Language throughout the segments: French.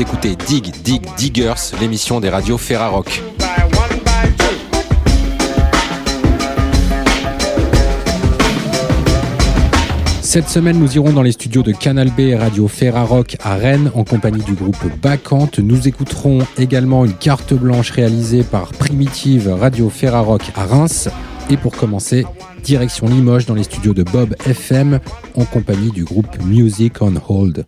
Écoutez Dig Dig Diggers, l'émission des radios Ferrarock. Cette semaine, nous irons dans les studios de Canal B Radio Ferrarock à Rennes en compagnie du groupe Bacante. Nous écouterons également une carte blanche réalisée par Primitive Radio Ferrarock à Reims. Et pour commencer, direction Limoges dans les studios de Bob FM en compagnie du groupe Music on Hold.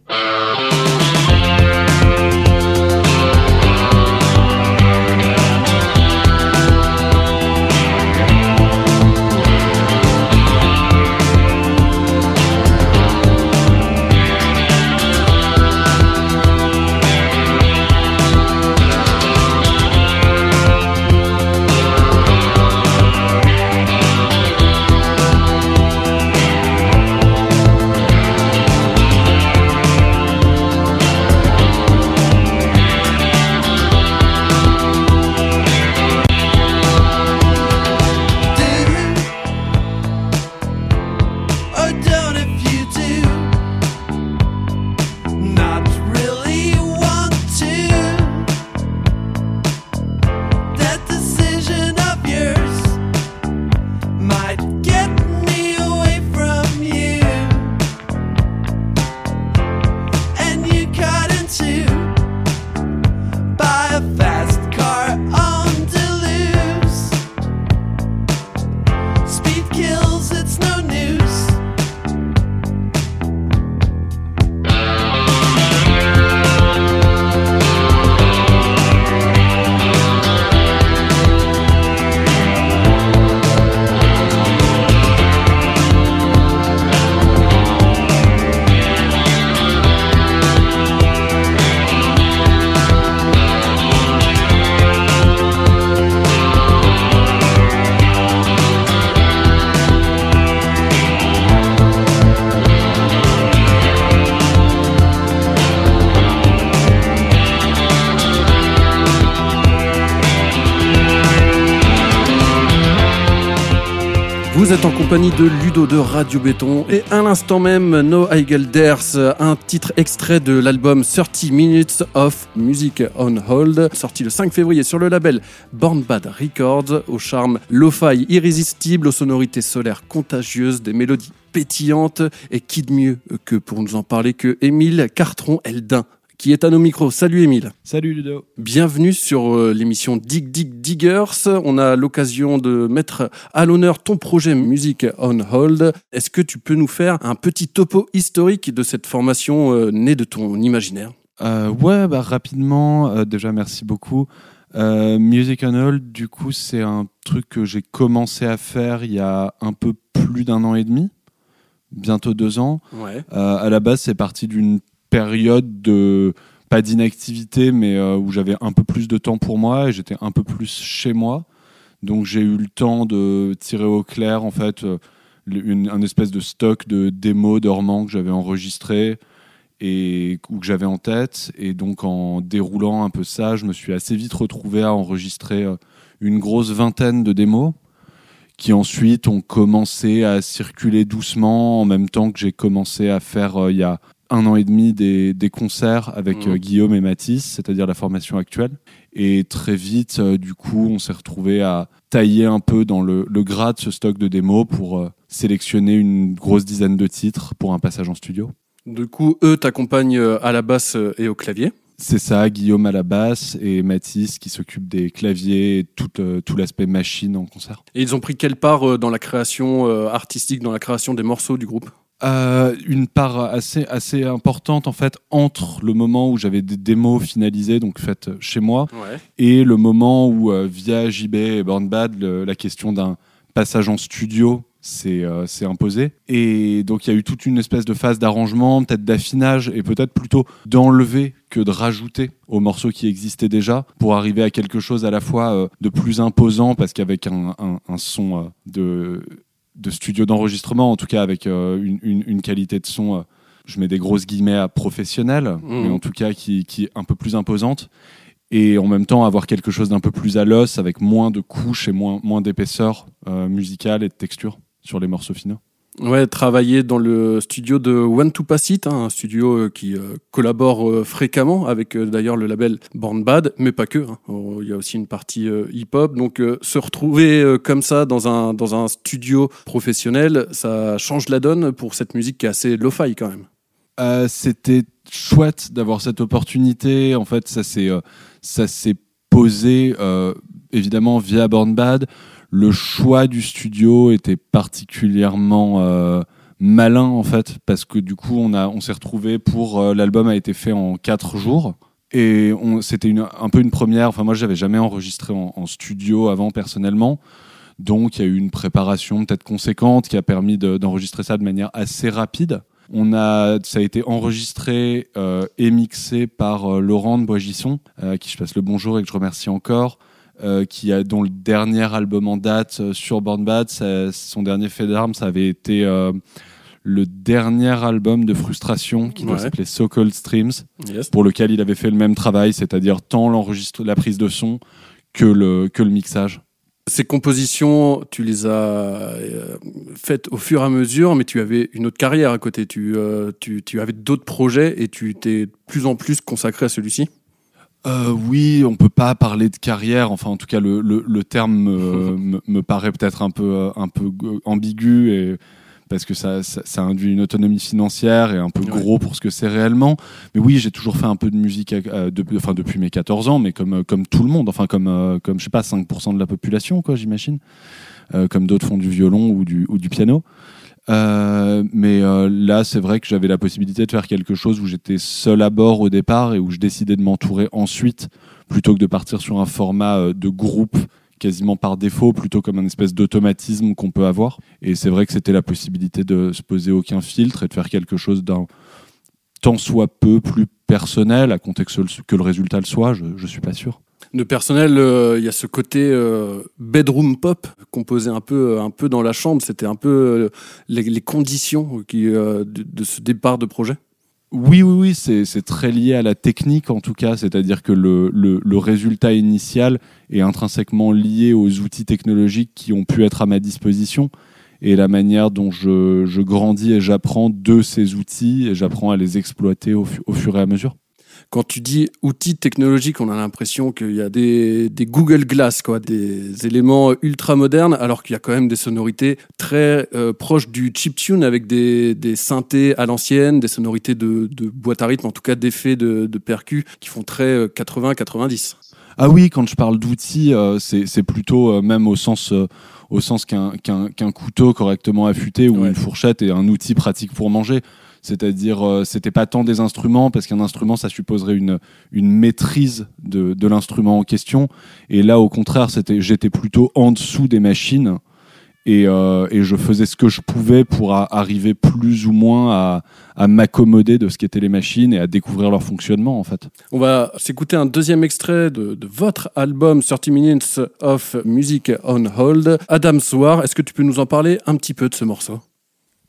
Compagnie de Ludo de Radio Béton. Et à l'instant même No Dares, un titre extrait de l'album 30 Minutes of Music on Hold, sorti le 5 février sur le label Born Bad Records, au charme lo-fi irrésistible, aux sonorités solaires contagieuses, des mélodies pétillantes. Et qui de mieux que pour nous en parler que Émile Cartron-Eldin qui est à nos micros. Salut Émile. Salut Ludo. Bienvenue sur euh, l'émission Dig Dig Diggers. On a l'occasion de mettre à l'honneur ton projet Music on Hold. Est-ce que tu peux nous faire un petit topo historique de cette formation euh, née de ton imaginaire? Euh, Ouais, bah, rapidement. déjà, merci beaucoup. Music on Hold, du coup, c'est un truc que j'ai commencé à faire il y a un peu plus d'un an et demi bientôt deux ans. Ouais. à la base, c'est parti d'une période de pas d'inactivité, mais euh, où j'avais un peu plus de temps pour moi et j'étais un peu plus chez moi. Donc j'ai eu le temps de tirer au clair en fait euh, une, un espèce de stock de démos dormants que j'avais enregistré et ou que j'avais en tête. Et donc en déroulant un peu ça, je me suis assez vite retrouvé à enregistrer euh, une grosse vingtaine de démos qui ensuite ont commencé à circuler doucement en même temps que j'ai commencé à faire il y a un an et demi des, concerts avec mmh. euh, Guillaume et Mathis, c'est-à-dire la formation actuelle. Et très vite, euh, du coup, on s'est retrouvé à tailler un peu dans le, gras de ce stock de démos pour euh, sélectionner une grosse dizaine de titres pour un passage en studio. Du coup, eux t'accompagnent à la basse et au clavier c'est ça, Guillaume à la basse et Mathis qui s'occupe des claviers et tout, tout l'aspect machine en concert. Et ils ont pris quelle part dans la création artistique, dans la création des morceaux du groupe? Euh, une part assez, assez importante en fait entre le moment où j'avais des démos finalisées, donc faites chez moi, et le moment où euh, via JB et Born Bad, la question d'un passage en studio s'est euh, imposé. Et donc il y a eu toute une espèce de phase d'arrangement, peut-être d'affinage, et peut-être plutôt d'enlever que de rajouter aux morceaux qui existaient déjà pour arriver à quelque chose à la fois euh, de plus imposant, parce qu'avec un, un, un, son de de studio d'enregistrement, en tout cas avec euh, une, qualité de son, euh, je mets des grosses guillemets à professionnel, mmh. mais en tout cas qui, est un peu plus imposante. Et en même temps, avoir quelque chose d'un peu plus à l'os, avec moins de couches et moins, moins d'épaisseur euh, musicale et de texture sur les morceaux finaux. Ouais, travailler dans le studio de One to Pass It, hein, un studio euh, qui euh, collabore euh, fréquemment avec d'ailleurs le label Born Bad, mais pas que. Hein. Il y a aussi une partie hip-hop. Donc se retrouver comme ça dans un, dans un studio professionnel, ça change la donne pour cette musique qui est assez lo-fi quand même. C'était chouette d'avoir cette opportunité. En fait, ça s'est posé évidemment via Born Bad le choix du studio était particulièrement euh, malin en fait parce que du coup on a on s'est retrouvé pour euh, l'album a été fait en quatre jours. Et c'était un peu une première. Enfin moi j'avais jamais enregistré en, studio avant personnellement. Donc il y a eu une préparation peut-être conséquente qui a permis d'enregistrer ça de manière assez rapide. On a, ça a été enregistré euh, et mixé par Laurent de Boisgisson, à qui je passe le bonjour et que je remercie encore, euh, qui a, dont le dernier album en date euh, sur Born Bad, son dernier fait d'armes, ça avait été euh, le dernier album de frustration qui s'appeler So Cold Streams, pour lequel il avait fait le même travail, c'est-à-dire tant l'enregistre, la prise de son que le, que le mixage. Ces compositions, tu les as faites au fur et à mesure, mais tu avais une autre carrière à côté. Tu, tu, tu avais d'autres projets et tu t'es de plus en plus consacré à celui-ci? Euh, oui, on peut pas parler de carrière. Enfin, en tout cas, le, le, le terme me, me, paraît peut-être un peu euh, un peu ambigu et parce que ça, ça, induit une autonomie financière et un peu gros pour ce que c'est réellement. Mais oui, j'ai toujours fait un peu de musique, euh, enfin depuis mes 14 ans, mais comme comme tout le monde, enfin comme euh, comme je sais pas 5% de la population, quoi, j'imagine. comme d'autres font du violon ou du ou du piano. Euh, mais euh, là, c'est vrai que j'avais la possibilité de faire quelque chose où j'étais seul à bord au départ et où je décidais de m'entourer ensuite, plutôt que de partir sur un format euh, de groupe quasiment par défaut, plutôt comme un espèce d'automatisme qu'on peut avoir. Et c'est vrai que c'était la possibilité de se poser aucun filtre et de faire quelque chose d'un tant soit peu plus personnel, à contexte que le résultat le soit, je, je suis pas sûr de personnel, euh, il y a ce côté euh, bedroom pop composé un peu, euh, un peu dans la chambre. C'était un peu les, conditions qui, de, ce départ de projet. Oui, oui, oui, c'est très lié à la technique en tout cas, c'est-à-dire que le, le, résultat initial est intrinsèquement lié aux outils technologiques qui ont pu être à ma disposition et la manière dont je, je grandis et j'apprends de ces outils et j'apprends à les exploiter au, au fur et à mesure quand tu dis outils technologiques, on a l'impression qu'il y a des, Google Glass, quoi, des éléments ultra modernes, alors qu'il y a quand même des sonorités très euh, proches du chiptune avec des, synthés à l'ancienne, des sonorités de, boîte à rythme, en tout cas d'effets de, de percus qui font très 80-90. Euh, ah oui, quand je parle d'outils, euh, c'est plutôt même au sens au sens qu'un couteau correctement affûté ou une fourchette est un outil pratique pour manger. C'est-à-dire, euh, c'était pas tant des instruments, parce qu'un instrument, ça supposerait une, une maîtrise de, de l'instrument en question. Et là, au contraire, c'était, j'étais plutôt en dessous des machines. Et, euh, et, je faisais ce que je pouvais pour arriver plus ou moins à, à m'accommoder de ce qu'étaient les machines et à découvrir leur fonctionnement en fait. On va s'écouter un deuxième extrait de, de, votre album 30 Minutes of Music on Hold. Adam Swar, est-ce que tu peux nous en parler un petit peu de ce morceau?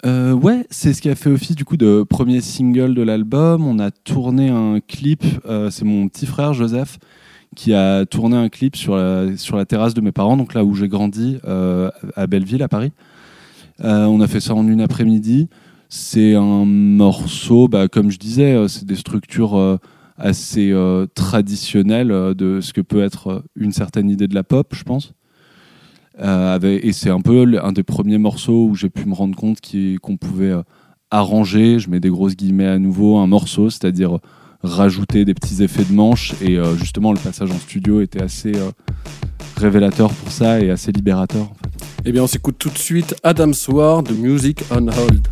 Euh, ouais, c'est ce qui a fait office du coup de premier single de l'album. On a tourné un clip. Euh, c'est mon petit frère Joseph qui a tourné un clip sur la, terrasse de mes parents, donc là où j'ai grandi, euh, à Belleville, à Paris. Euh, on a fait ça en une après-midi. C'est un morceau, bah, comme je disais, c'est des structures assez traditionnelles de ce que peut être une certaine idée de la pop, je pense. Euh, et c'est un peu un des premiers morceaux où j'ai pu me rendre compte qu'on pouvait euh, arranger, je mets des grosses guillemets à nouveau, un morceau, c'est-à-dire rajouter des petits effets de manche. Et euh, justement, le passage en studio était assez révélateur pour ça et assez libérateur. Eh bien, on s'écoute tout de suite Adam Sward de Music on Hold.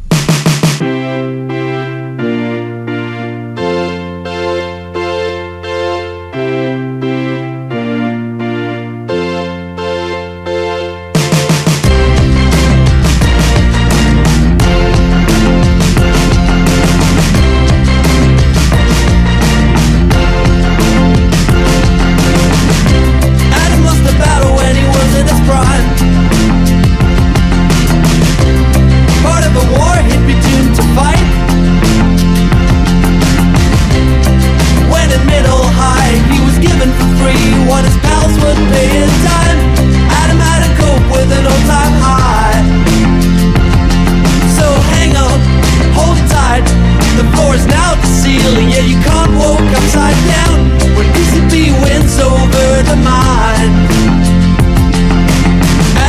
Upside down when PCP wins over the mind.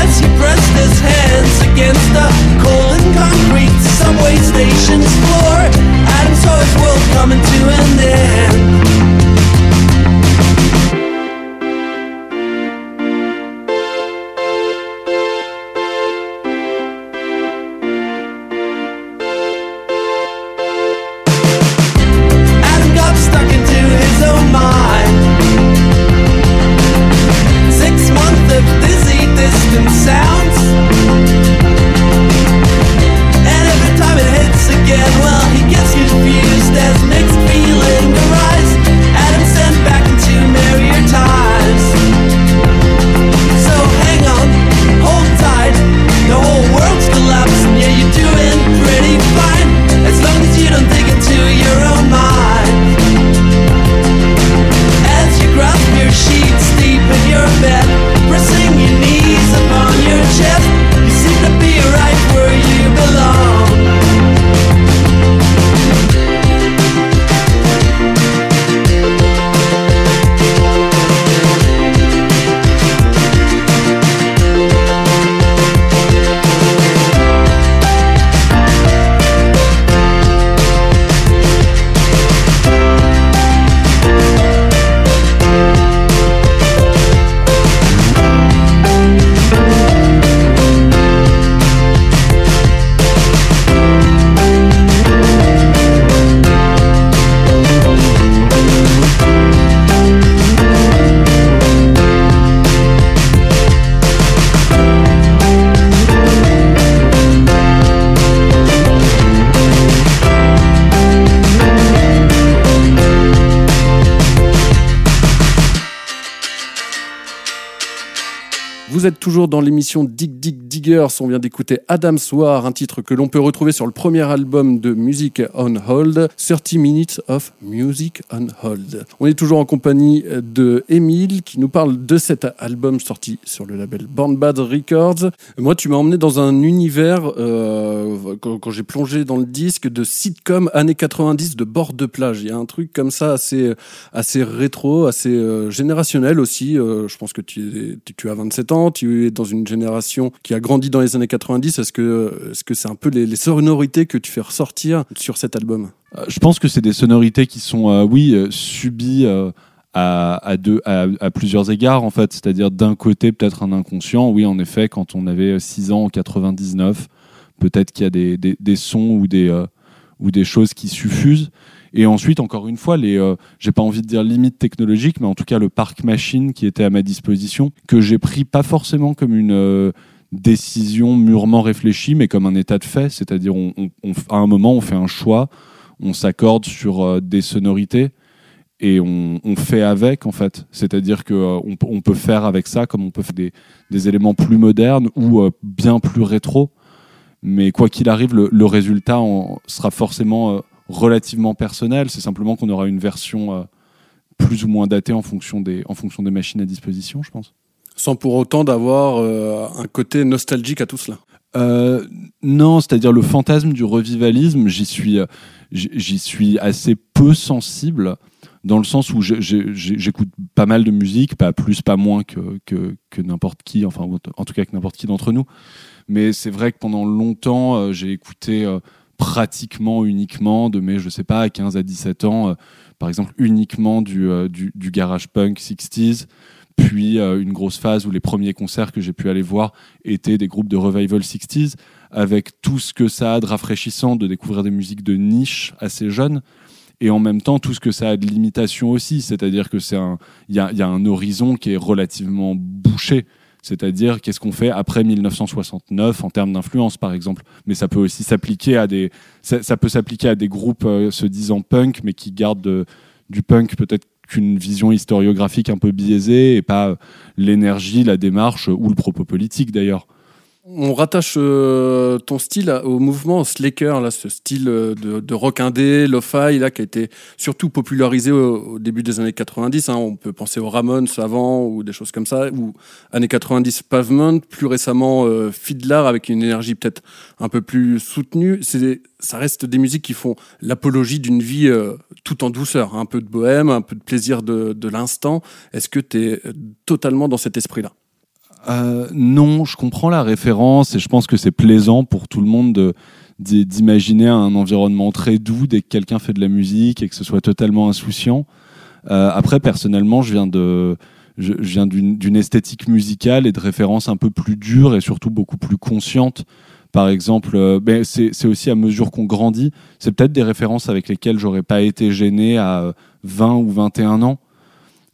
As he pressed his hands against the cold and concrete subway station's floor, Adam saw his world coming to an end. Vous êtes toujours dans l'émission Dig Dig Diggers. On vient d'écouter Adam Soir, un titre que l'on peut retrouver sur le premier album de Music on Hold, 30 Minutes of Music on Hold. On est toujours en compagnie de Emile qui nous parle de cet album sorti sur le label Born Bad Records. Moi, tu m'as emmené dans un univers, euh, quand, j'ai plongé dans le disque, de sitcom années 90 de bord de plage. Il y a un truc comme ça assez, assez rétro, assez euh, générationnel aussi. Euh, je pense que tu as 27 ans, tu es dans une génération qui a grandi dans les années 90. Est-ce que est-ce que c'est un peu les, sonorités que tu fais ressortir sur cet album? Euh, Je pense que c'est des sonorités qui sont, euh, oui, euh, subies à, plusieurs égards, en fait. C'est-à-dire, d'un côté, peut-être un inconscient. Oui, en effet, quand on avait 6 ans en 99, peut-être qu'il y a des, sons ou des, ou des choses qui suffusent. Et ensuite, encore une fois, les, euh, j'ai pas envie de dire limites technologiques, mais en tout cas, le parc machine qui était à ma disposition, que j'ai pris pas forcément comme une. euh, décision mûrement réfléchie, mais comme un état de fait. C'est-à-dire, on, à un moment, on fait un choix, on s'accorde sur euh, des sonorités et on, fait avec, en fait. C'est-à-dire qu'on on peut faire avec ça comme on peut faire des, éléments plus modernes ou euh, bien plus rétro. Mais quoi qu'il arrive, le, résultat sera forcément euh, relativement personnel. C'est simplement qu'on aura une version euh, plus ou moins datée en fonction, des, en fonction des machines à disposition, je pense. Sans pour autant d'avoir euh, un côté nostalgique à tout cela. Euh, non, c'est-à-dire le fantasme du revivalisme, j'y suis, j'y suis assez peu sensible, dans le sens où j'écoute pas mal de musique, pas plus, pas moins que, que, que n'importe qui, enfin en tout cas que n'importe qui d'entre nous. Mais c'est vrai que pendant longtemps, j'ai écouté pratiquement uniquement de mes, je sais pas, 15 à 17 ans, euh, par exemple uniquement du, euh, du, garage punk 60s, puis euh, une grosse phase où les premiers concerts que j'ai pu aller voir étaient des groupes de revival 60s, avec tout ce que ça a de rafraîchissant de découvrir des musiques de niche assez jeunes, et en même temps tout ce que ça a de limitation aussi, c'est-à-dire que c'est un, il y a, y a un horizon qui est relativement bouché. C'est-à-dire qu'est-ce qu'on fait après 1969 en termes d'influence, par exemple? Mais ça peut aussi s'appliquer à des, ça, peut s'appliquer à des groupes euh, se disant punk, mais qui gardent de- du punk peut-être qu'une vision historiographique un peu biaisée et pas l'énergie, la démarche ou le propos politique d'ailleurs. On rattache euh, ton style au mouvement Slacker, là, ce style euh, de, de rock indé, lo-fi, là, qui a été surtout popularisé au, au début des années 90. hein. On peut penser aux Ramones avant ou des choses comme ça, ou années 90 Pavement, plus récemment euh, Fiddler avec une énergie peut-être un peu plus soutenue. C'est, ça reste des musiques qui font l'apologie d'une vie euh, tout en douceur, un peu de bohème, un peu de plaisir de, de l'instant. Est-ce que tu es totalement dans cet esprit-là? Euh, non, je comprends la référence et je pense que c'est plaisant pour tout le monde de- d'i- d'imaginer un environnement très doux dès que quelqu'un fait de la musique et que ce soit totalement insouciant. Euh, après, personnellement, je viens de, je, viens d'une esthétique musicale et de références un peu plus dures et surtout beaucoup plus conscientes. Par exemple, euh, ben, c'est aussi à mesure qu'on grandit, c'est peut-être des références avec lesquelles j'aurais pas été gêné à euh, 20 ou 21 ans,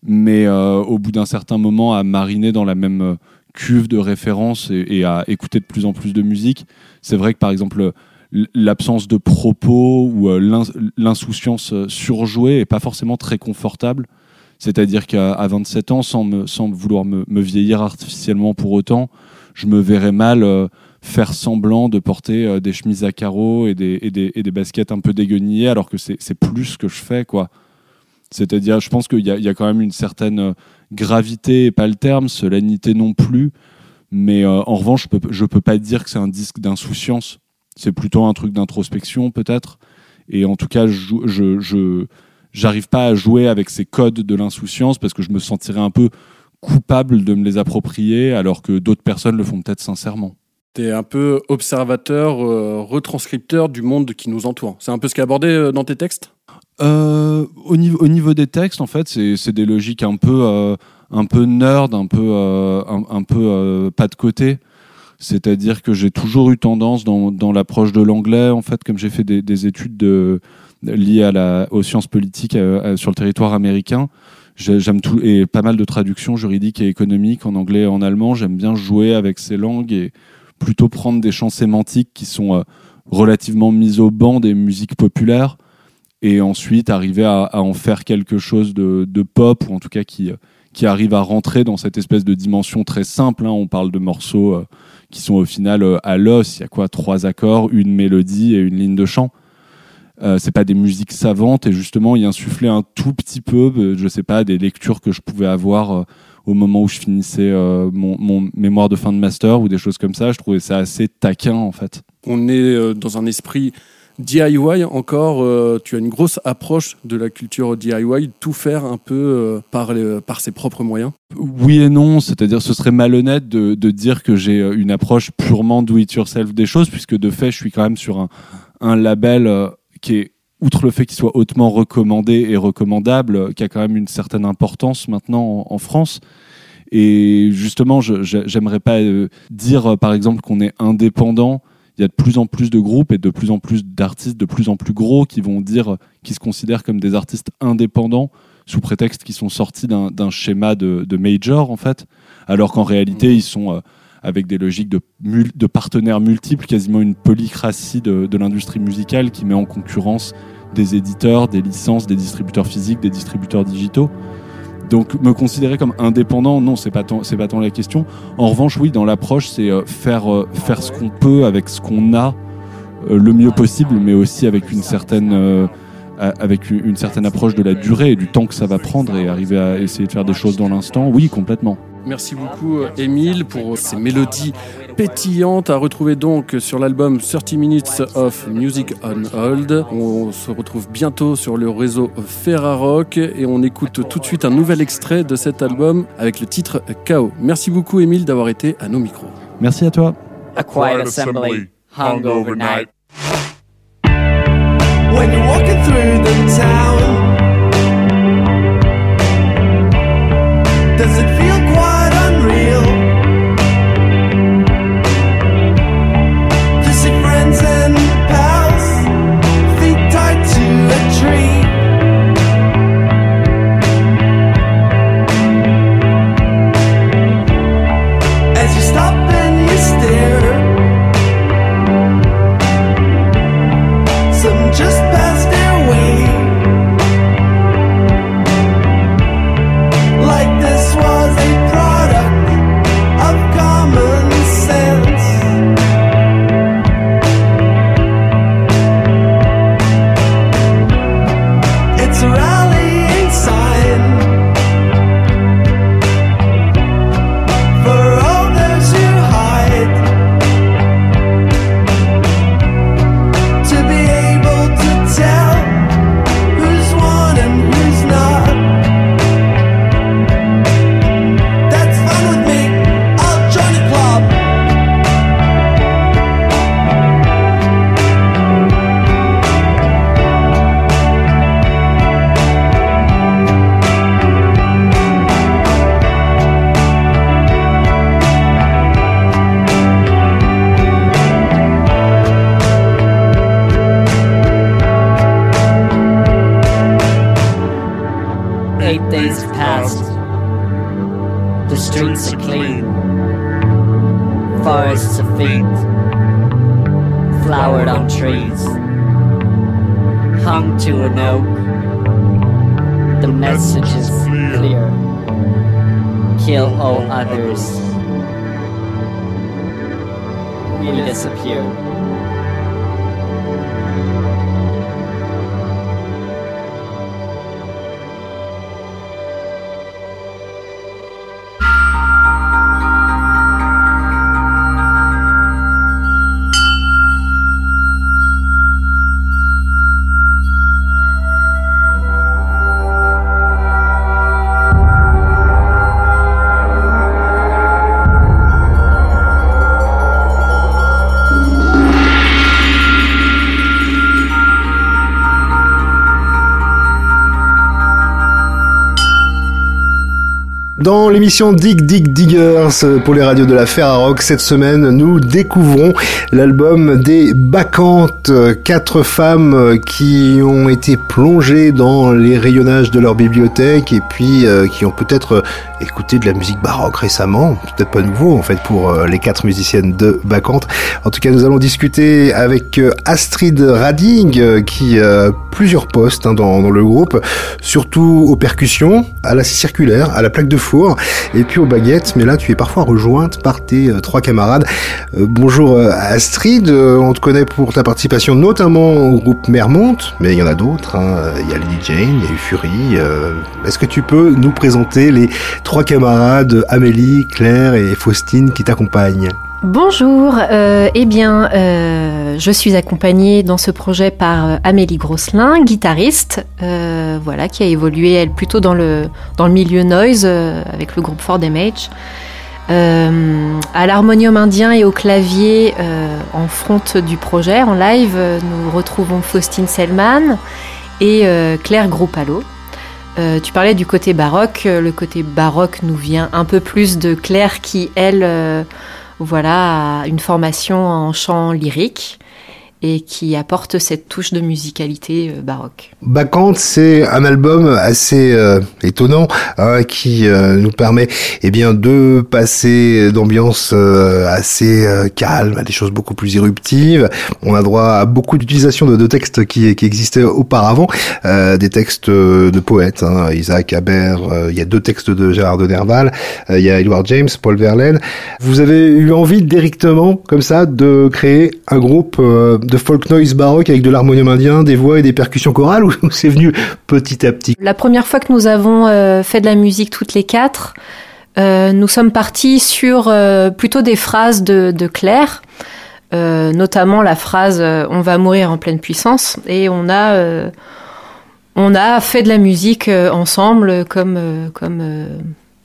mais euh, au bout d'un certain moment, à mariner dans la même cuve de références et, à écouter de plus en plus de musique, c'est vrai que par exemple l'absence de propos ou euh, l'ins- l'insouciance euh, surjouée est pas forcément très confortable. C'est-à-dire qu'à à 27 ans, sans, vouloir me, vieillir artificiellement pour autant, je me verrais mal euh, faire semblant de porter des chemises à carreaux et des, et des, et des baskets un peu déguenillées, alors que c'est plus ce que je fais. C'est-à-dire, je pense qu'il y, a- quand même une certaine gravité, pas le terme, solennité non plus. Mais euh, en revanche, je peux, peux pas dire que c'est un disque d'insouciance. C'est plutôt un truc d'introspection, peut-être. Et en tout cas, je- j'arrive pas à jouer avec ces codes de l'insouciance parce que je me sentirais un peu coupable de me les approprier, alors que d'autres personnes le font peut-être sincèrement. Tu es un peu observateur, euh, retranscripteur du monde qui nous entoure. C'est un peu ce qui est abordé euh, dans tes textes? Euh, au, niveau, au niveau des textes, en fait, c'est des logiques un peu, euh, un peu nerd, un peu, euh, un, un peu euh, pas de côté. C'est-à-dire que j'ai toujours eu tendance dans, dans l'approche de l'anglais, en fait, comme j'ai fait des, des études de, liées à la, aux sciences politiques euh, euh, sur le territoire américain. j'ai- J'aime tout et pas mal de traductions juridiques et économiques en anglais et en allemand. J'aime bien jouer avec ces langues et plutôt prendre des champs sémantiques qui sont relativement mis au banc des musiques populaires et ensuite arriver à, en faire quelque chose de, pop ou en tout cas qui, qui arrive à rentrer dans cette espèce de dimension très simple. hein. On parle de morceaux euh, qui sont au final euh, à l'os. Il y a quoi? Trois accords, une mélodie et une ligne de chant. Euh, c'est pas des musiques savantes et justement y insuffler un tout petit peu, euh, je sais pas, des lectures que je pouvais avoir au moment où je finissais mon, mon mémoire de fin de master ou des choses comme ça. Je trouvais ça assez taquin en fait. On est dans un esprit DIY encore. euh, tu as une grosse approche de la culture DIY, tout faire un peu euh, par, les- par ses propres moyens. Oui et non, c'est-à-dire ce serait malhonnête de, dire que j'ai euh, une approche purement do-it-yourself des choses, puisque de fait, je suis quand même sur un, un label euh, qui est, outre le fait qu'il soit hautement recommandé et recommandable, euh, qui a quand même une certaine importance maintenant en, en France. Et justement, j'aimerais pas euh, dire, euh, par exemple, qu'on est indépendant. Il y a de plus en plus de groupes et de plus en plus d'artistes de plus en plus gros qui vont dire, qui se considèrent comme des artistes indépendants sous prétexte qu'ils sont sortis d'un d'un schéma de, de major en fait, alors qu'en réalité ils sont euh, avec des logiques de, mul- de partenaires multiples, quasiment une polycratie de, de l'industrie musicale qui met en concurrence des éditeurs, des licences, des distributeurs physiques, des distributeurs digitaux. Donc me considérer comme indépendant, non, c'est pas tant, c'est pas tant la question. En revanche, oui, dans l'approche, c'est euh, faire euh, faire ce qu'on peut avec ce qu'on a euh, le mieux possible, mais aussi avec une certaine avec une certaine approche de la durée et du temps que ça va prendre et arriver à essayer de faire des choses dans l'instant. Oui, complètement. Merci beaucoup, Émile, pour ces mélodies pétillantes à retrouver donc sur l'album 30 Minutes of Music on Hold. On se retrouve bientôt sur le réseau Ferrarock et on écoute tout de suite un nouvel extrait de cet album avec le titre Chaos. Merci beaucoup, Émile, d'avoir été à nos micros. Merci à toi. A quiet assembly hung overnight. when you're walking through the town. Does it feel l'émission Dig Dig Diggers pour les radios de la Ferrarock, cette semaine, nous découvrons l'album des Bacchantes, quatre femmes qui ont été plongées dans les rayonnages de leur bibliothèque et puis euh, qui ont peut-être écouté de la musique baroque récemment, peut-être pas nouveau en fait pour euh, les quatre musiciennes de Bacchantes. En tout cas, nous allons discuter avec euh, Astrid Rading qui a plusieurs postes hein, dans, le groupe, surtout aux percussions, à la circulaire, à la plaque de four et puis aux baguettes. Mais là, tu es parfois rejointe par tes euh, trois camarades. Euh, bonjour euh, Astrid, on te connaît pour ta participation notamment au groupe Mermont, mais il y en a d'autres. hein. Il y a Lady Jane, il y a eu Fury. Est-ce que tu peux nous présenter les trois camarades Amélie, Claire et Faustine qui t'accompagnent? Bonjour, euh, eh bien, euh, je suis accompagnée dans ce projet par euh, Amélie Grosselin, guitariste, voilà, qui a évolué elle plutôt dans le dans le milieu noise avec le groupe Ford Image. À l'harmonium indien et au clavier en front du projet, en live, nous retrouvons Faustine Selman et Claire Groupalo. Tu parlais du côté baroque. Le côté baroque nous vient un peu plus de Claire qui, elle, voilà, une formation en chant lyrique et qui apporte cette touche de musicalité euh, baroque. Bacchante, c'est un album assez euh, étonnant hein, qui euh, nous permet eh bien de passer d'ambiance assez calme à des choses beaucoup plus éruptives. On a droit à beaucoup d'utilisation de, de textes qui, qui existaient auparavant, des textes de poètes. Hein, Isaac Haber, il y a deux textes de Gérard de Nerval, il y a Edward James, Paul Verlaine. Vous avez eu envie directement, comme ça, de créer un groupe euh, de folk noise baroque avec de l'harmonium indien, des voix et des percussions chorales, ou c'est venu petit à petit? La première fois que nous avons euh, fait de la musique toutes les quatre, euh, nous sommes partis sur euh, plutôt des phrases de, de Claire, notamment la phrase "On va mourir en pleine puissance" et on a on a fait de la musique ensemble comme comme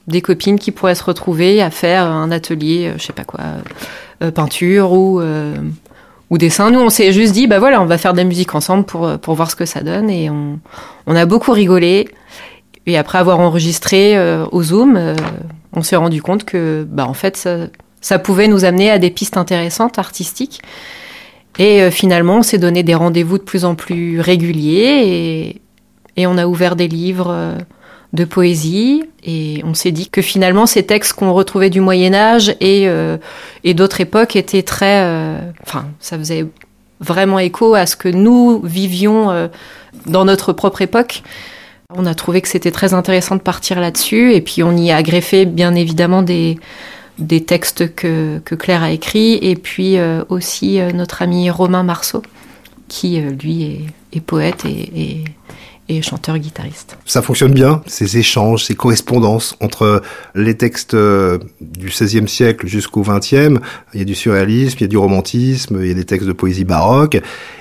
des copines qui pourraient se retrouver à faire un atelier, je sais pas quoi, peinture ou ou dessin. Nous, on s'est juste dit, bah voilà, on va faire de la musique ensemble pour, euh, pour voir ce que ça donne. Et on, on a beaucoup rigolé. Et après avoir enregistré euh, au Zoom, euh, on s'est rendu compte que, bah, en fait, ça, ça pouvait nous amener à des pistes intéressantes, artistiques. Et finalement, on s'est donné des rendez-vous de plus en plus réguliers et, et on a ouvert des livres de poésie et on s'est dit que finalement ces textes qu'on retrouvait du Moyen Âge et, euh, et d'autres époques étaient très... euh, Enfin, ça faisait vraiment écho à ce que nous vivions euh, dans notre propre époque. On a trouvé que c'était très intéressant de partir là-dessus et puis on y a greffé bien évidemment des, des textes que, que Claire a écrits et puis euh, aussi euh, notre ami Romain Marceau qui euh, lui est, est poète et, et, et chanteur-guitariste. Ça fonctionne bien, ces échanges, ces correspondances entre les textes euh, du XVIe siècle jusqu'au XXe. Il y a du surréalisme, il y a du romantisme, il y a des textes de poésie baroque,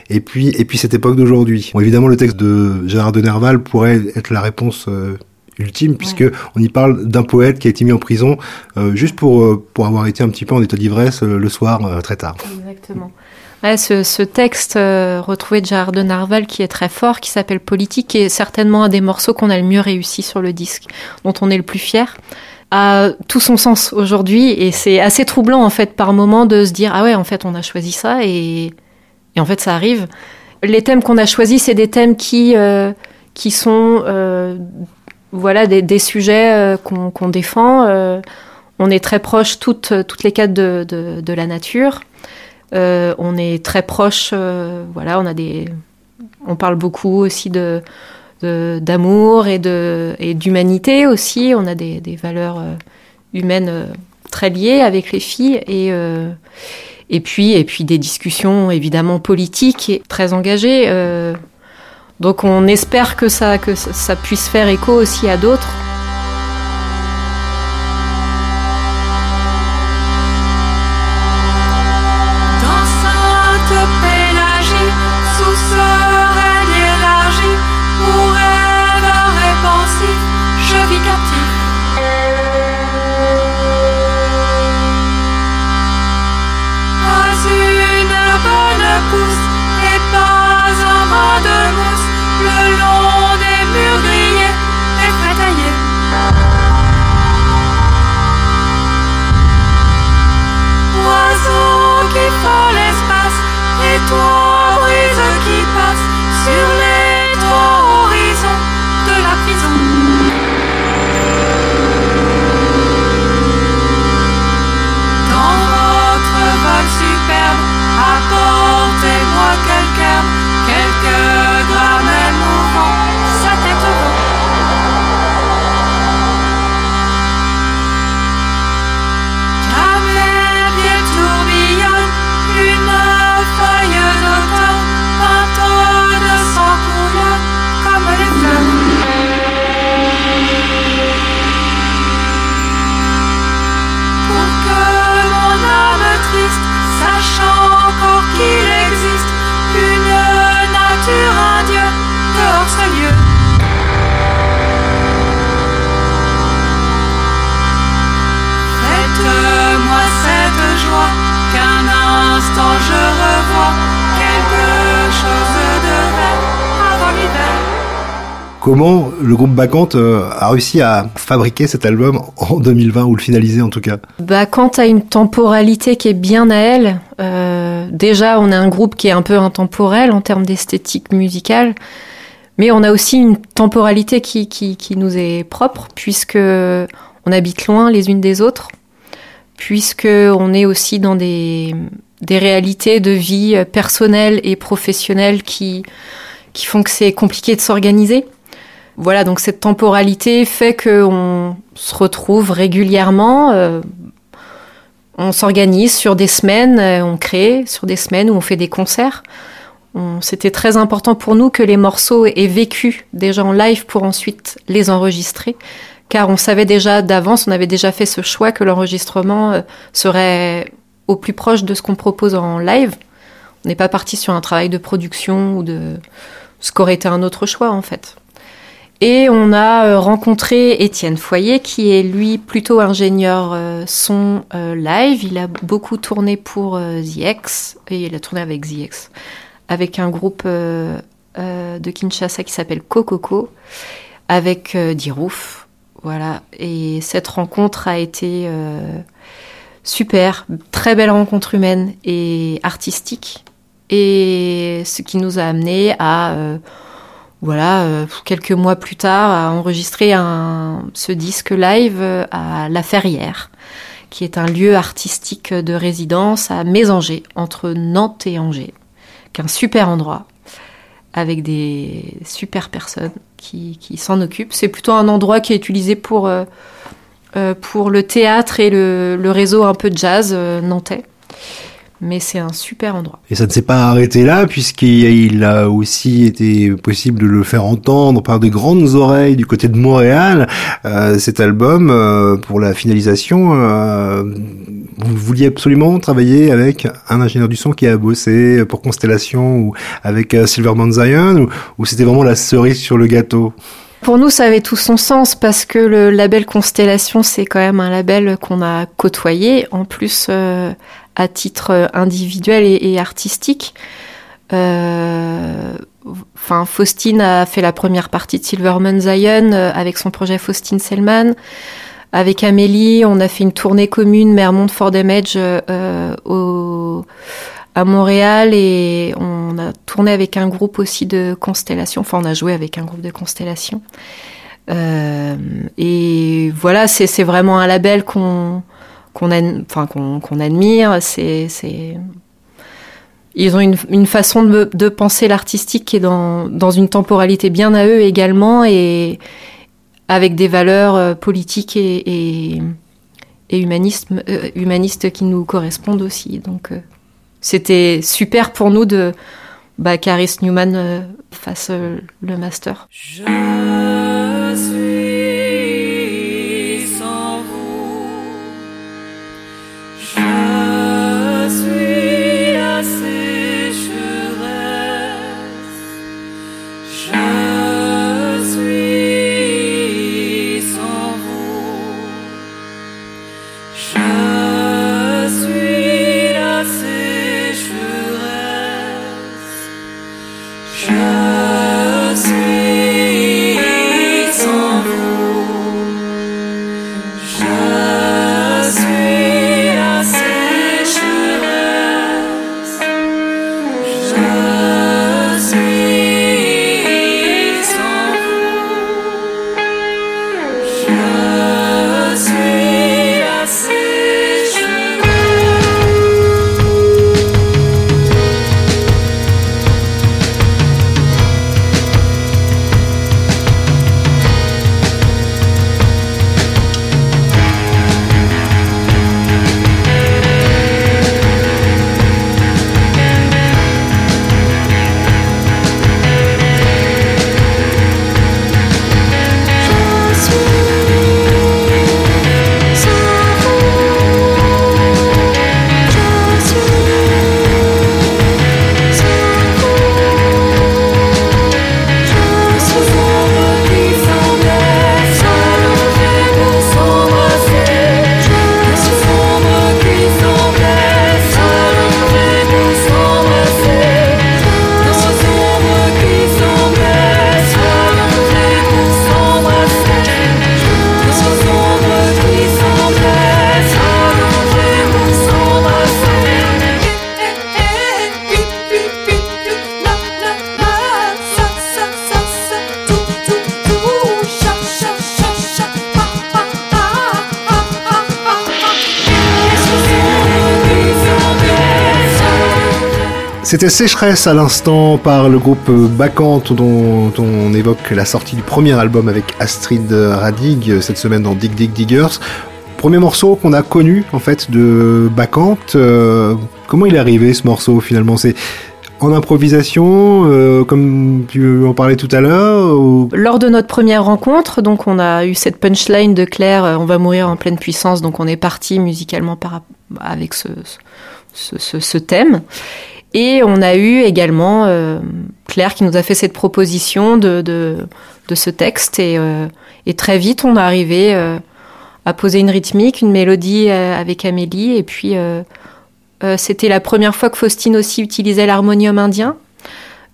et puis et puis cette époque d'aujourd'hui. Bon, évidemment, le texte de Gérard de Nerval pourrait être la réponse euh, ultime, puisque on y parle d'un poète qui a été mis en prison euh, juste pour euh, pour avoir été un petit peu en état d'ivresse euh, le soir très tard. Exactement. Ce, texte euh, retrouvé de Gérard de Narval qui est très fort, qui s'appelle Politique, est certainement un des morceaux qu'on a le mieux réussi sur le disque, dont on est le plus fier, a tout son sens aujourd'hui et c'est assez troublant en fait par moment de se dire ah ouais en fait on a choisi ça et, en fait ça arrive. Les thèmes qu'on a choisis c'est des thèmes qui euh, qui sont euh, voilà des, sujets qu'on défend. On est très proche toutes, toutes les quatre de, de la nature. Euh, on est très proche, euh, voilà, on a des, on parle beaucoup aussi de d'amour et de d'humanité aussi. On a des, valeurs euh, humaines très liées avec les filles et puis des discussions évidemment politiques et très engagées. donc on espère que ça que ça puisse faire écho aussi à d'autres. Comment le groupe Bacchante euh, a réussi à fabriquer cet album en 2020 ou le finaliser en tout cas? Quand à une temporalité qui est bien à elle, euh, déjà on a un groupe qui est un peu intemporel en termes d'esthétique musicale, mais on a aussi une temporalité qui, qui, qui nous est propre puisque on habite loin les unes des autres, puisque on est aussi dans des, des réalités de vie personnelle et professionnelle qui, qui font que c'est compliqué de s'organiser. Voilà, donc cette temporalité fait qu'on se retrouve régulièrement. euh, on s'organise sur des semaines, euh, on crée sur des semaines où on fait des concerts. On- C'était très important pour nous que les morceaux aient vécu déjà en live pour ensuite les enregistrer, car on savait déjà d'avance, on avait déjà fait ce choix que l'enregistrement euh, serait au plus proche de ce qu'on propose en live. On n'est pas parti sur un travail de production ou de ce qu'aurait été un autre choix en fait. Et on a euh, rencontré Étienne Foyer, qui est lui plutôt ingénieur euh, son euh, live. Il a beaucoup tourné pour euh, The X, et il a tourné avec The X, avec un groupe de Kinshasa qui s'appelle Cococo, avec Dirouf. Voilà. Et cette rencontre a été super, très belle rencontre humaine et artistique. Et ce qui nous a amené à voilà, euh, quelques mois plus tard, à enregistrer un, ce disque live à La Ferrière, qui est un lieu artistique de résidence à Mésanger, entre Nantes et Angers, qui est un super endroit, avec des super personnes qui, qui s'en occupent. C'est plutôt un endroit qui est utilisé pour, euh, euh, pour le théâtre et le, le réseau un peu jazz euh, nantais. Mais c'est un super endroit. Et ça ne s'est pas arrêté là, puisqu'il a aussi été possible de le faire entendre par de grandes oreilles du côté de Montréal. Euh, cet album, euh, pour la finalisation, euh, vous vouliez absolument travailler avec un ingénieur du son qui a bossé pour Constellation ou avec euh, Silverman Zion, ou, ou c'était vraiment la cerise sur le gâteau? Pour nous, ça avait tout son sens parce que le label Constellation, c'est quand même un label qu'on a côtoyé, en plus euh, à titre individuel et, artistique. Euh, Enfin, Faustine a fait la première partie de Silverman Zion euh, avec son projet Faustine Selman. Avec Amélie, on a fait une tournée commune Mermont for Damage euh, au, à Montréal et on a tourné avec un groupe aussi de constellation. Enfin, on a joué avec un groupe de constellation. Euh, et voilà, c'est vraiment un label qu'on admire. Ils ont une, façon de, penser l'artistique qui est dans, une temporalité bien à eux également et avec des valeurs euh, politiques et, et, euh, humanistes qui nous correspondent aussi. Donc c'était super pour nous de bah, qu'Aris Newman euh, fasse euh, le master. C'était Sécheresse à l'instant par le groupe Bacchante dont on évoque la sortie du premier album avec Astrid Radig euh, cette semaine dans Dig Dig Diggers. Premier morceau qu'on a connu en fait de Bacchante. Euh, comment il est arrivé ce morceau finalement? C'est en improvisation, euh, comme tu en parlais tout à l'heure. Lors de notre première rencontre, donc on a eu cette punchline de Claire, euh, on va mourir en pleine puissance, donc on est parti musicalement avec ce thème. Et on a eu également euh, Claire qui nous a fait cette proposition de, de, de ce texte. Et, euh, et, très vite, on est arrivé euh, à poser une rythmique, une mélodie euh, avec Amélie. Et puis, euh, euh, c'était la première fois que Faustine aussi utilisait l'harmonium indien.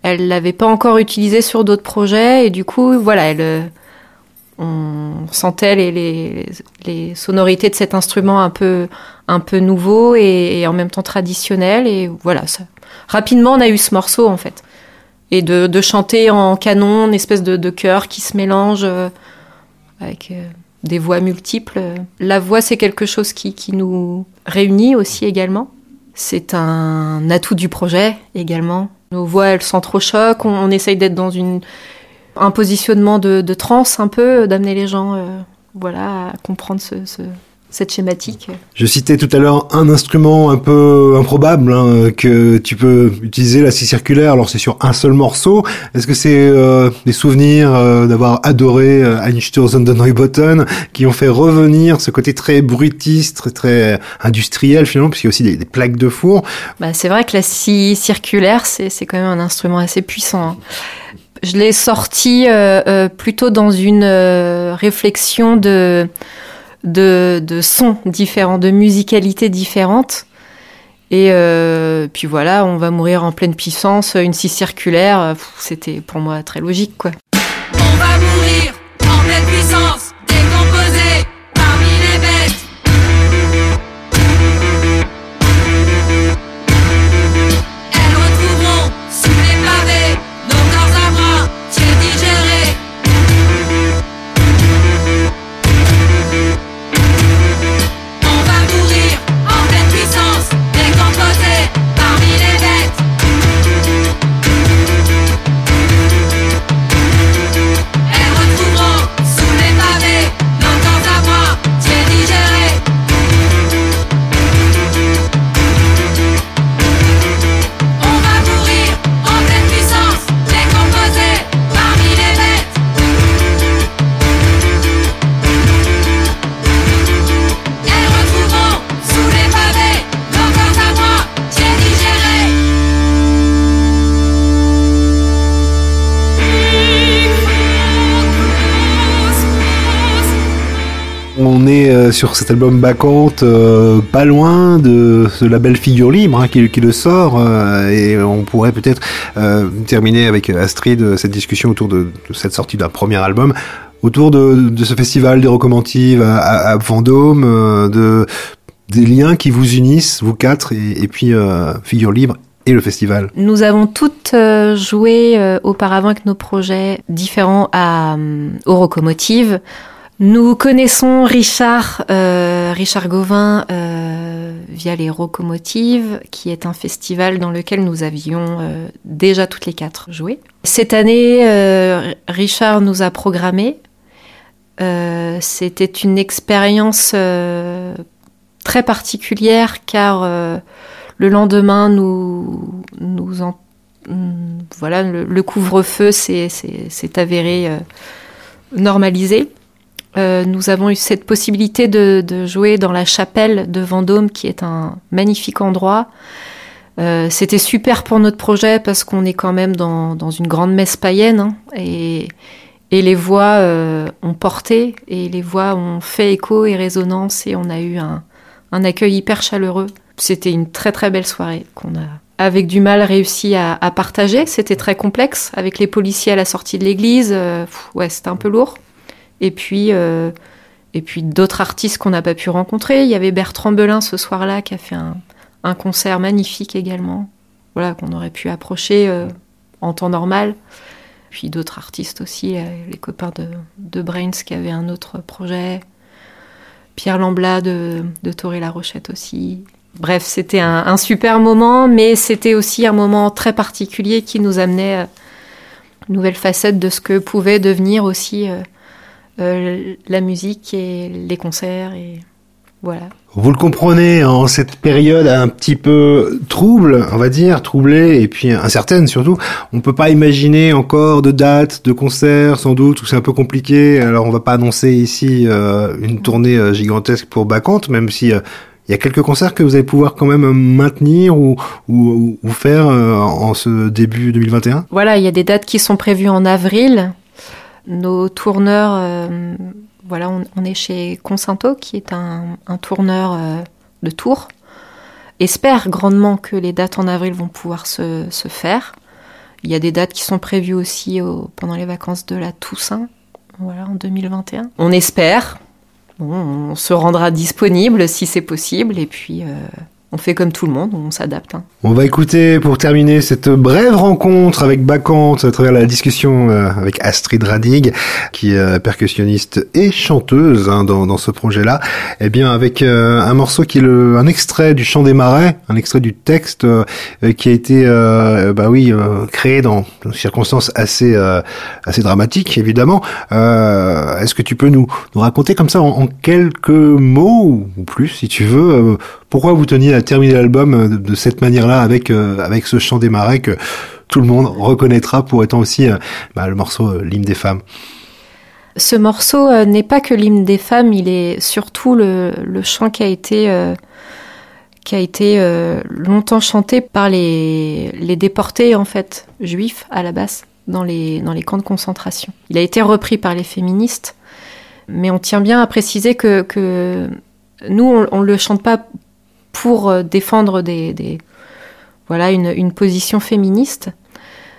Elle l'avait pas encore utilisé sur d'autres projets. Et du coup, voilà, elle, on sentait les, les, les, sonorités de cet instrument un peu, un peu nouveau et, et en même temps traditionnel. Et voilà, ça, rapidement, on a eu ce morceau en fait. Et de, de chanter en canon, une espèce de, de chœur qui se mélange euh, avec euh, des voix multiples. La voix, c'est quelque chose qui, qui nous réunit aussi également. C'est un atout du projet également. Nos voix, elles s'entrechoquent. On, on essaye d'être dans une, un positionnement de, de transe un peu, d'amener les gens euh, voilà, à comprendre ce, ce, cette schématique. Je citais tout à l'heure un instrument un peu improbable hein, que tu peux utiliser, la scie circulaire. Alors c'est sur un seul morceau. Est-ce que c'est euh, des souvenirs euh, d'avoir adoré euh, Einstürzen de Neubotten qui ont fait revenir ce côté très bruitiste, très, très industriel finalement, puisqu'il y a aussi des, des plaques de four? Bah, c'est vrai que la scie circulaire, c'est quand même un instrument assez puissant. Hein. Je l'ai sorti euh, euh, plutôt dans une euh, réflexion de de, sons différents, de musicalités différentes. Et euh, puis voilà, on va mourir en pleine puissance, une scie circulaire, c'était pour moi très logique, quoi. On va mourir en pleine puissance, euh, sur cet album Bacante, euh, pas loin de ce label Figure Libre hein, qui, le sort. euh, et on pourrait peut-être terminer avec Astrid cette discussion autour de, cette sortie d'un premier album. Autour de, ce festival des Rocomantives à, Vendôme, de, des liens qui vous unissent, vous quatre, et, puis Figure Libre et le festival. Nous avons toutes joué auparavant avec nos projets différents aux Rocomotives. Nous connaissons Richard, euh, Richard Gauvin euh, via les Rocomotives, qui est un festival dans lequel nous avions euh, déjà toutes les quatre joué. Cette année, euh, Richard nous a programmé. C'était une expérience très particulière car le lendemain, nous, nous en- voilà, le, le couvre-feu s'est avéré normalisé. Euh, nous avons eu cette possibilité de, jouer dans la chapelle de Vendôme, qui est un magnifique endroit. Euh, C'était super pour notre projet parce qu'on est quand même dans, une grande messe païenne hein, et, les voix euh, ont porté et les voix ont fait écho et résonance et on a eu un, un accueil hyper chaleureux. C'était une très très belle soirée qu'on a avec du mal réussi à, à partager. C'était très complexe avec les policiers à la sortie de l'église. Ouais, c'était un peu lourd. Et puis, euh, et puis d'autres artistes qu'on n'a pas pu rencontrer. Il y avait Bertrand Belin ce soir-là qui a fait un, concert magnifique également. Voilà, qu'on aurait pu approcher euh, en temps normal. Puis d'autres artistes aussi, euh, les copains de, de Brains qui avaient un autre projet. Pierre Lamblat de, de Toré La Rochette aussi. Bref, c'était un, un super moment, mais c'était aussi un moment très particulier qui nous amenait à une nouvelle facette de ce que pouvait devenir aussi euh, la musique et les concerts. Et voilà. Vous le comprenez, en cette période un petit peu trouble, on va dire, troublée et puis incertaine surtout, on peut pas imaginer encore de dates, de concerts, sans doute, ou c'est un peu compliqué. Alors on va pas annoncer ici euh, une tournée euh, gigantesque pour Bacante, même si euh, il y a quelques concerts que vous allez pouvoir quand même maintenir ou, ou, ou faire euh, en ce début 2021. Voilà, il y a des dates qui sont prévues en avril. Nos tourneurs, euh, voilà, on, est chez Consinto, qui est un, tourneur euh, de Tours. Espère grandement que les dates en avril vont pouvoir se, faire. Il y a des dates qui sont prévues aussi au- pendant les vacances de la Toussaint, voilà, en 2021. On espère. On se rendra disponible si c'est possible, et puis euh, on fait comme tout le monde, on s'adapte. hein. On va écouter pour terminer cette brève rencontre avec Bacante à travers la discussion euh, avec Astrid Radig, qui est euh, percussionniste et chanteuse hein, dans, dans ce projet-là. Eh bien, avec euh, un morceau qui est le, un extrait du Chant des Marais, un extrait du texte euh, qui a été, euh, bah oui, euh, créé dans des circonstances assez assez dramatiques, évidemment. Est-ce que tu peux nous, nous raconter comme ça en, en quelques mots ou plus, si tu veux, pourquoi vous teniez à terminer l'album euh, de, cette manière-là avec euh, avec ce chant des marais que tout le monde reconnaîtra pour étant aussi euh, bah, le morceau l'hymne des femmes? Ce morceau n'est pas que l'hymne des femmes, il est surtout le, le chant qui a été, qui a été longtemps chanté par les, les déportés, en fait, juifs à la base, dans les, dans les camps de concentration. Il a été repris par les féministes, mais on tient bien à préciser que, que nous, on ne le chante pas pour euh, défendre des, voilà, une, position féministe.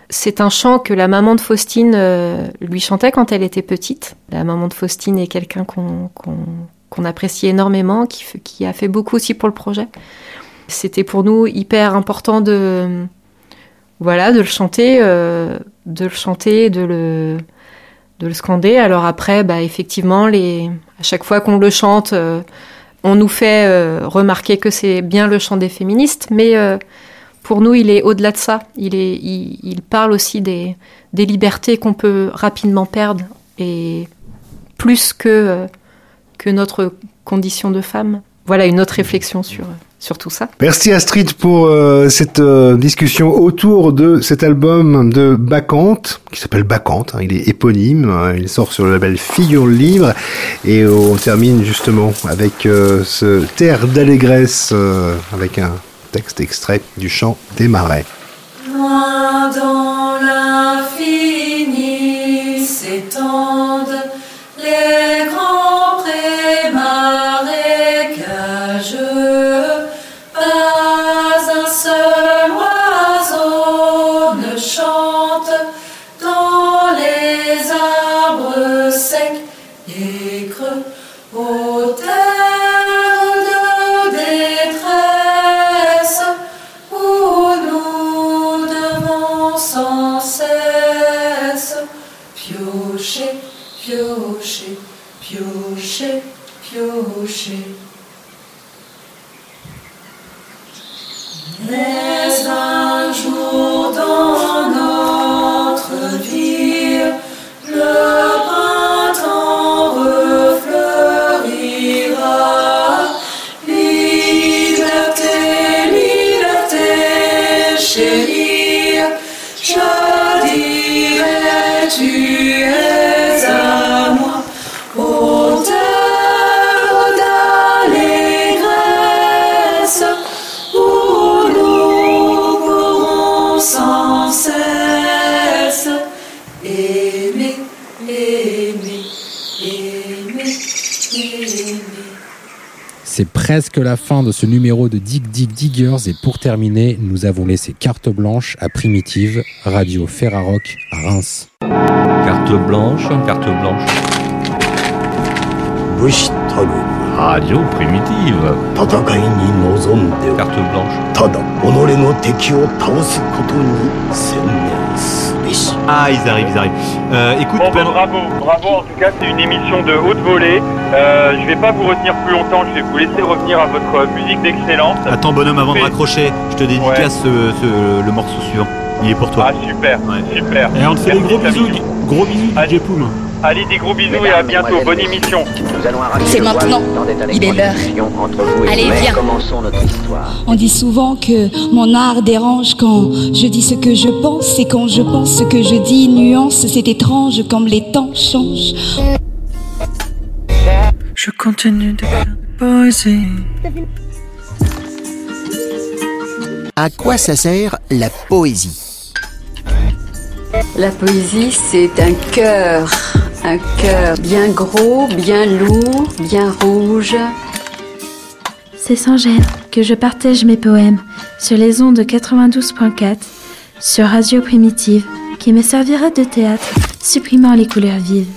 C'est un chant que la maman de Faustine euh, lui chantait quand elle était petite. La maman de Faustine est quelqu'un qu'on apprécie énormément, qui, a fait beaucoup aussi pour le projet. C'était pour nous hyper important de, voilà, de le chanter, euh, de le chanter, de le, de le scander. Alors après, bah, effectivement, les, à chaque fois qu'on le chante, on nous fait euh, remarquer que c'est bien le chant des féministes, mais euh, pour nous, il est au-delà de ça. Il, est, il, parle aussi des, des libertés qu'on peut rapidement perdre, et plus que, euh, que notre condition de femme. Voilà une autre réflexion sur, sur tout ça. Merci Astrid pour euh, cette euh, discussion autour de cet album de Bacante, qui s'appelle Bacante, hein, il est éponyme, hein, il sort sur le label Figure Libre, et on termine justement avec euh, ce Terre d'allégresse, euh, avec un texte extrait du chant des marais. Loin dans l'infini s'étendent les grands prés. Piocher, piocher, presque la fin de ce numéro de Dig Dig Diggers et pour terminer, nous avons laissé carte blanche à Primitive, radio Ferrarock à Reims. Carte blanche, carte blanche. Radio Primitive. Carte blanche. Ah, ils arrivent, ils arrivent. Euh, écoute, ben, bravo, bravo, en tout cas, c'est une émission de haute volée. Euh, je vais pas vous retenir plus longtemps. Je vais vous laisser revenir à votre musique d'excellence. attends bonhomme, avant de raccrocher, je te dédicace ce- ce- le morceau suivant. Il est pour toi. Ah, super, Ouais. super. Et on te fait des gros bisous, gros bisous DJ Poum. Allez, des gros bisous et à bientôt. Bonne émission. C'est maintenant. Il est l'heure. Allez, viens. Commençons notre histoire. On dit souvent que mon art dérange quand je dis ce que je pense et quand je pense ce que je dis nuance. C'est étrange comme les temps changent. Je continue de faire de poésie. À quoi ça sert la poésie? La poésie, c'est un cœur, un cœur bien gros, bien lourd, bien rouge. C'est sans gêne que je partage mes poèmes sur les ondes de 92.4 sur Radio Primitive qui me servira de théâtre, supprimant les couleurs vives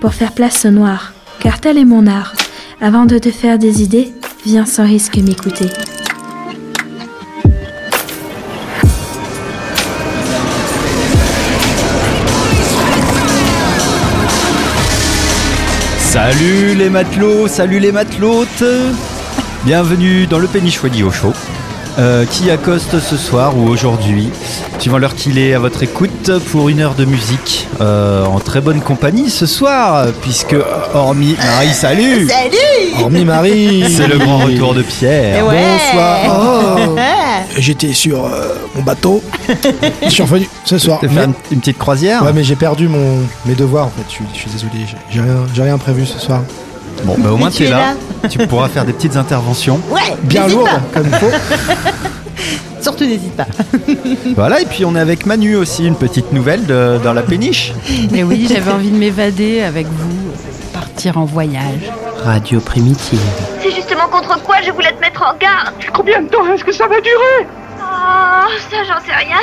pour faire place au noir, car tel est mon art. Avant de te faire des idées, viens sans risque m'écouter. Salut les matelots, salut les matelotes Bienvenue dans le péniche au show euh, qui accoste ce soir ou aujourd'hui, suivant l'heure qu'il est à votre écoute, pour une heure de musique euh, en très bonne compagnie ce soir, puisque hormis Marie, salut Salut Hormis Marie, c'est le grand retour de Pierre. Ouais. Bonsoir Oh. J'étais sur euh, mon bateau. je suis revenu ce soir. T'as fait une, une petite croisière Ouais, mais j'ai perdu mon, mes devoirs en fait. Je suis, je suis désolé. j'ai- rien, j'ai rien prévu ce soir. Bon, bah au moins tu tu es es là. là. Tu pourras faire des petites interventions. Ouais, Bien n'hésite lourd, pas. comme il faut. Surtout n'hésite pas. Voilà, et puis on est avec Manu aussi, une petite nouvelle de- dans la péniche. Et oui, j'avais envie de m'évader avec vous, partir en voyage. Radio Primitive. C'est justement contre quoi je voulais te mettre en garde? Combien de temps est-ce que ça va durer? Oh, ça j'en sais rien.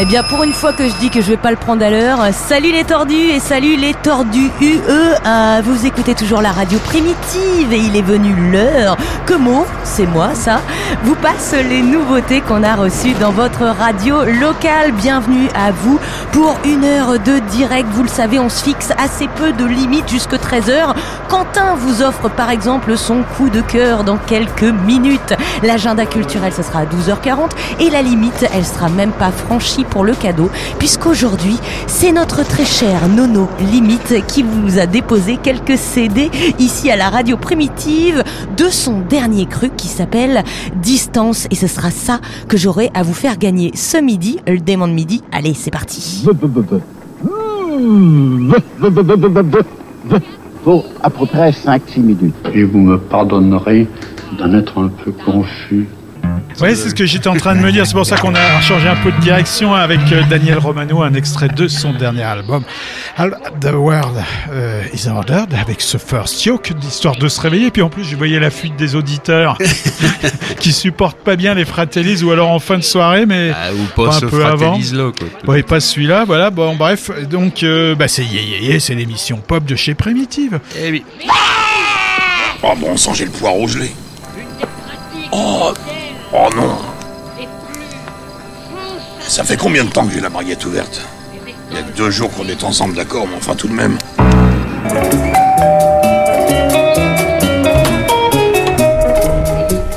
Eh bien, pour une fois que je dis que je vais pas le prendre à l'heure, salut les tordus et salut les tordus UE. Vous écoutez toujours la radio primitive et il est venu l'heure que Mo, c'est moi ça, vous passe les nouveautés qu'on a reçues dans votre radio locale. Bienvenue à vous pour une heure de direct. Vous le savez, on se fixe assez peu de limites jusque 13h. Quentin vous offre par exemple son coup de cœur dans quelques minutes. L'agenda culturel, ce sera à 12h40 et la limite, elle sera même pas franchie pour le cadeau puisqu'aujourd'hui, c'est notre très cher Nono Limite qui vous a déposé quelques CD ici à la radio primitive de son dernier cru qui s'appelle Distance et ce sera ça que j'aurai à vous faire gagner ce midi, le démon de midi. Allez, c'est parti. Pour à peu près 5-6 minutes. Et vous me pardonnerez d'en être un peu confus. Oui, c'est ce que j'étais en train de me dire. C'est pour ça qu'on a changé un peu de direction avec euh, Daniel Romano, un extrait de son dernier album, Al- The World euh, is Ordered, avec ce First Yoke, histoire de se réveiller. Puis en plus, je voyais la fuite des auditeurs qui supportent pas bien les Fratellis ou alors en fin de soirée, mais Ah, ou pas un ce peu avant. Fratellis-là, quoi. Oui, pas celui-là, voilà. Bon, bref, donc euh, bah, c'est Yé Yé Yé, c'est l'émission pop de chez Primitive. Eh oui. Oh bon sang, j'ai le poireau gelé. Oh, oh non. Ça fait combien de temps que j'ai la braguette ouverte Il y a deux jours qu'on est ensemble, d'accord, mais enfin tout de même.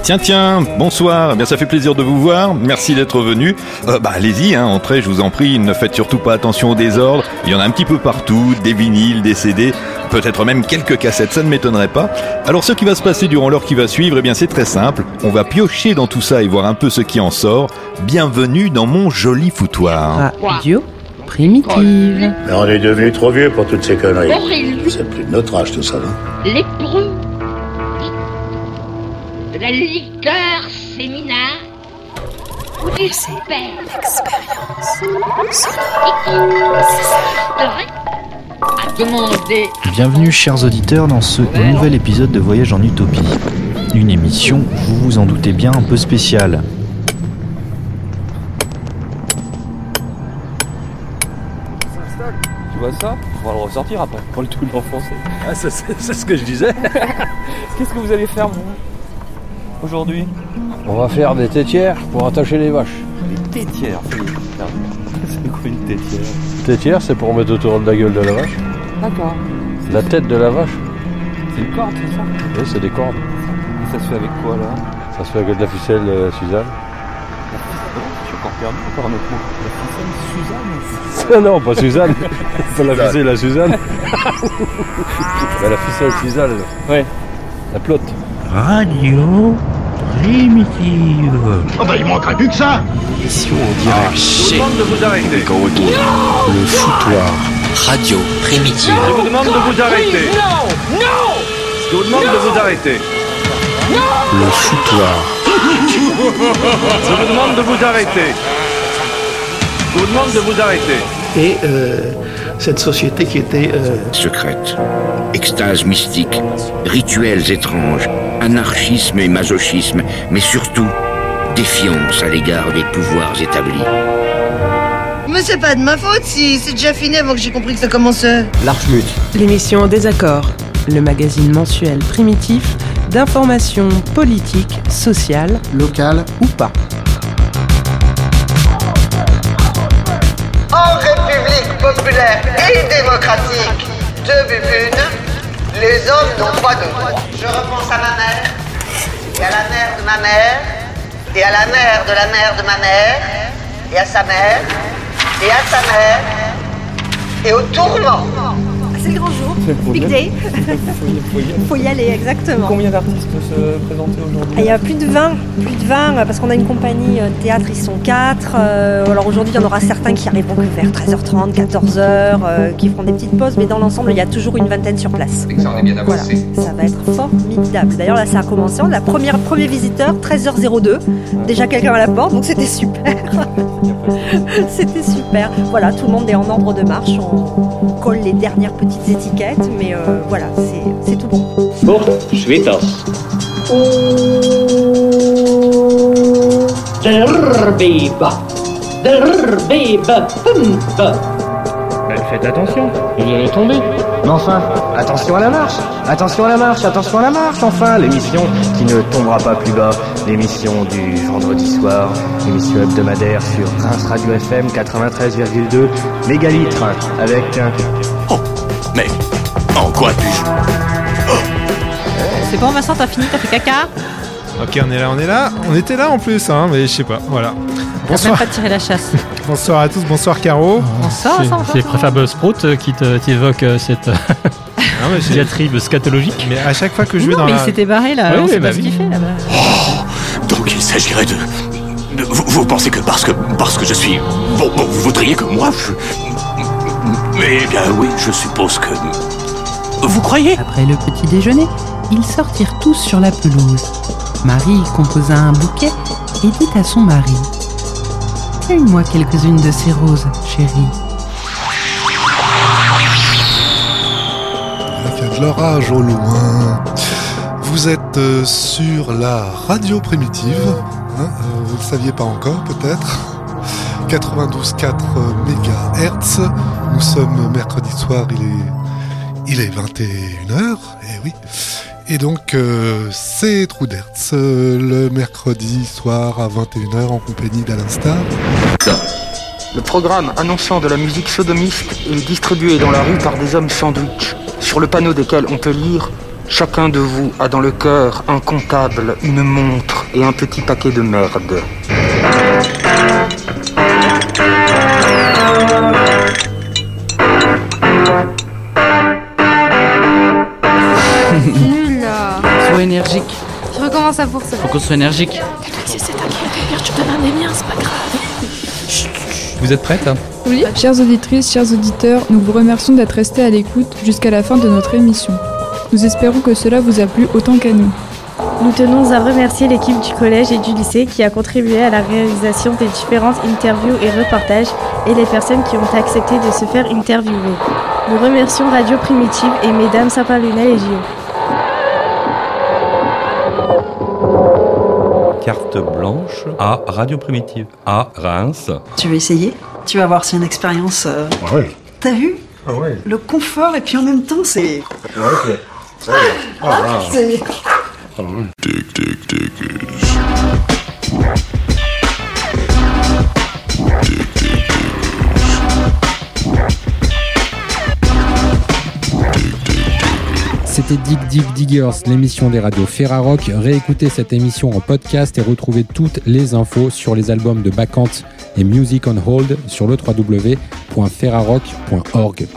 Tiens, tiens, bonsoir, Eh bien ça fait plaisir de vous voir, merci d'être venu. Euh, bah allez-y, hein, entrez, je vous en prie, ne faites surtout pas attention au désordre, il y en a un petit peu partout, des vinyles, des CD, peut-être même quelques cassettes, ça ne m'étonnerait pas. Alors ce qui va se passer durant l'heure qui va suivre, eh bien c'est très simple, on va piocher dans tout ça et voir un peu ce qui en sort. Bienvenue dans mon joli foutoir. Radio primitive. Mais on est devenu trop vieux pour toutes ces conneries. Horrible. C'est plus de notre âge tout ça, Lépreux. De la liqueur séminaire. Ou du Bienvenue chers auditeurs dans ce nouvel épisode de Voyage en Utopie. Une émission, vous vous en doutez bien, un peu spéciale. Tu vois ça On va le ressortir après, pour le tout en français. Ah, ça, c'est c'est ce que je disais. Qu'est-ce que vous allez faire, vous Aujourd'hui On va faire des tétières pour attacher les vaches. Des tétières. C'est quoi une tétière Tétières, c'est pour mettre autour de la gueule de la vache. D'accord. La tête de la vache. C'est une corde, c'est ça? Oui, c'est des cordes. Et ça se fait avec quoi, là? Ça se fait avec de la ficelle, euh, Suzanne. Je suis encore perdu, encore un autre mot. La ficelle Suzanne non, pas Suzanne. pas la ficelle, la Suzanne. Bah, la ficelle, Suzanne. Ouais. La plotte. Radio primitive. Oh bah il manquerait plus que ça Émission en direct. Je vous demande de vous arrêter. Le foutoir. Radio primitive. Je vous demande de vous arrêter. Non Non Je vous demande de vous arrêter. Le foutoir. Je vous demande de vous arrêter. Je vous demande de vous arrêter. Et euh, cette société qui était euh, Secrète, extase mystique, rituels étranges, anarchisme et masochisme, mais surtout défiance à l'égard des pouvoirs établis. Mais c'est pas de ma faute si c'est déjà fini avant que j'ai compris que ça commençait. L'Archmut. L'émission Désaccord, le magazine mensuel primitif d'information politique, sociale, locale ou pas. En République populaire et démocratique de Bubune, les hommes n'ont pas de droit. Je repense à ma mère, et à la mère de ma mère, et à la mère de la mère de ma mère, et à sa mère, et à sa mère, et au tourment. Big bien- day. faut y- Faut y aller, exactement. Combien d'artistes se présenter aujourd'hui Il y a plus de 20, plus de 20, euh, parce qu'on a une compagnie euh, théâtre, ils sont 4. alors aujourd'hui, il y en aura certains qui arriveront que vers 13h30, 14h, euh, qui feront des petites pauses, mais dans l'ensemble, il y a toujours une vingtaine sur place. Voilà, ça va être formidable. D'ailleurs, là, ça a commencé. La première, premier visiteur, 13h02. Déjà quelqu'un à la porte, donc c'était super. c'était super. Voilà, tout le monde est en ordre de marche. On colle les dernières petites étiquettes, mais euh, voilà, c'est- tout bon. Fort Schwitters. Pump. Faites attention, vous allez tomber. Mais enfin, attention à la marche Attention à la marche, attention à la marche, enfin L'émission qui ne tombera pas plus bas, l'émission du vendredi soir, l'émission hebdomadaire sur Reims Radio FM 93,2 mégalitres, avec un... Mais en quoi puis-je C'est bon, Vincent, t'as fini, t'as fait caca Ok, on est là, on est là. On était là en plus, hein, mais je sais pas. Voilà. T'as même pas tiré la chasse. Bonsoir à tous, bonsoir Caro. Bonsoir, C'est- bonsoir, C'est bonsoir. Préfab Sprout euh, qui te- t'évoque euh, cette euh, mais j'ai- diatribe scatologique. Mais à chaque fois que je vais Non, dans mais la... il s'était barré là, Ouais, on ouais, sait bah pas ce oui. qu'il fait là-bas. Donc il s'agirait de... de- vous, vous pensez que parce que parce que je suis bon, bon vous voudriez que moi je... Mais eh bien oui, je suppose que... Vous croyez? Après le petit déjeuner, ils sortirent tous sur la pelouse. Marie composa un bouquet et dit à son mari Cueille-moi quelques-unes de ces roses, chérie. Il y a de l'orage au loin. Vous êtes euh, sur la radio primitive. hein, euh, vous ne le saviez pas encore peut-être. 92.4 MHz. Nous sommes mercredi soir, il est, il est 21h, et oui. Et donc euh, c'est Trou d'Hertz, euh, le mercredi soir à 21h en compagnie d'Alain Star. Le programme annonçant de la musique sodomiste est distribué dans la rue par des hommes sandwich, sur le panneau desquels on peut lire Chacun de vous a dans le cœur un comptable, une montre et un petit paquet de merde. Énergique. Je recommence à pour ça. Faut qu'on soit énergique. C'est ça, t'inquiète, je te donne des miens, c'est pas grave. Vous êtes prête Oui, chères auditrices, chers auditeurs, nous vous remercions d'être restés à l'écoute jusqu'à la fin de notre émission. Nous espérons que cela vous a plu autant qu'à nous. Nous tenons à remercier l'équipe du collège et du lycée qui a contribué à la réalisation des différentes interviews et reportages et les personnes qui ont accepté de se faire interviewer. Nous remercions Radio Primitive et Mesdames Sapin-Lunel et Gio. Carte blanche à Radio Primitive, à Reims. Tu veux essayer? Tu vas voir, c'est une expérience. euh, Ouais. T'as vu? Ah ouais. Le confort et puis en même temps, c'est. Ouais, Ah, c'est. C'était Dig Dig Diggers, l'émission des radios Ferrarock. Réécoutez cette émission en podcast et retrouvez toutes les infos sur les albums de Bacchante et Music on Hold sur le www.ferrarock.org.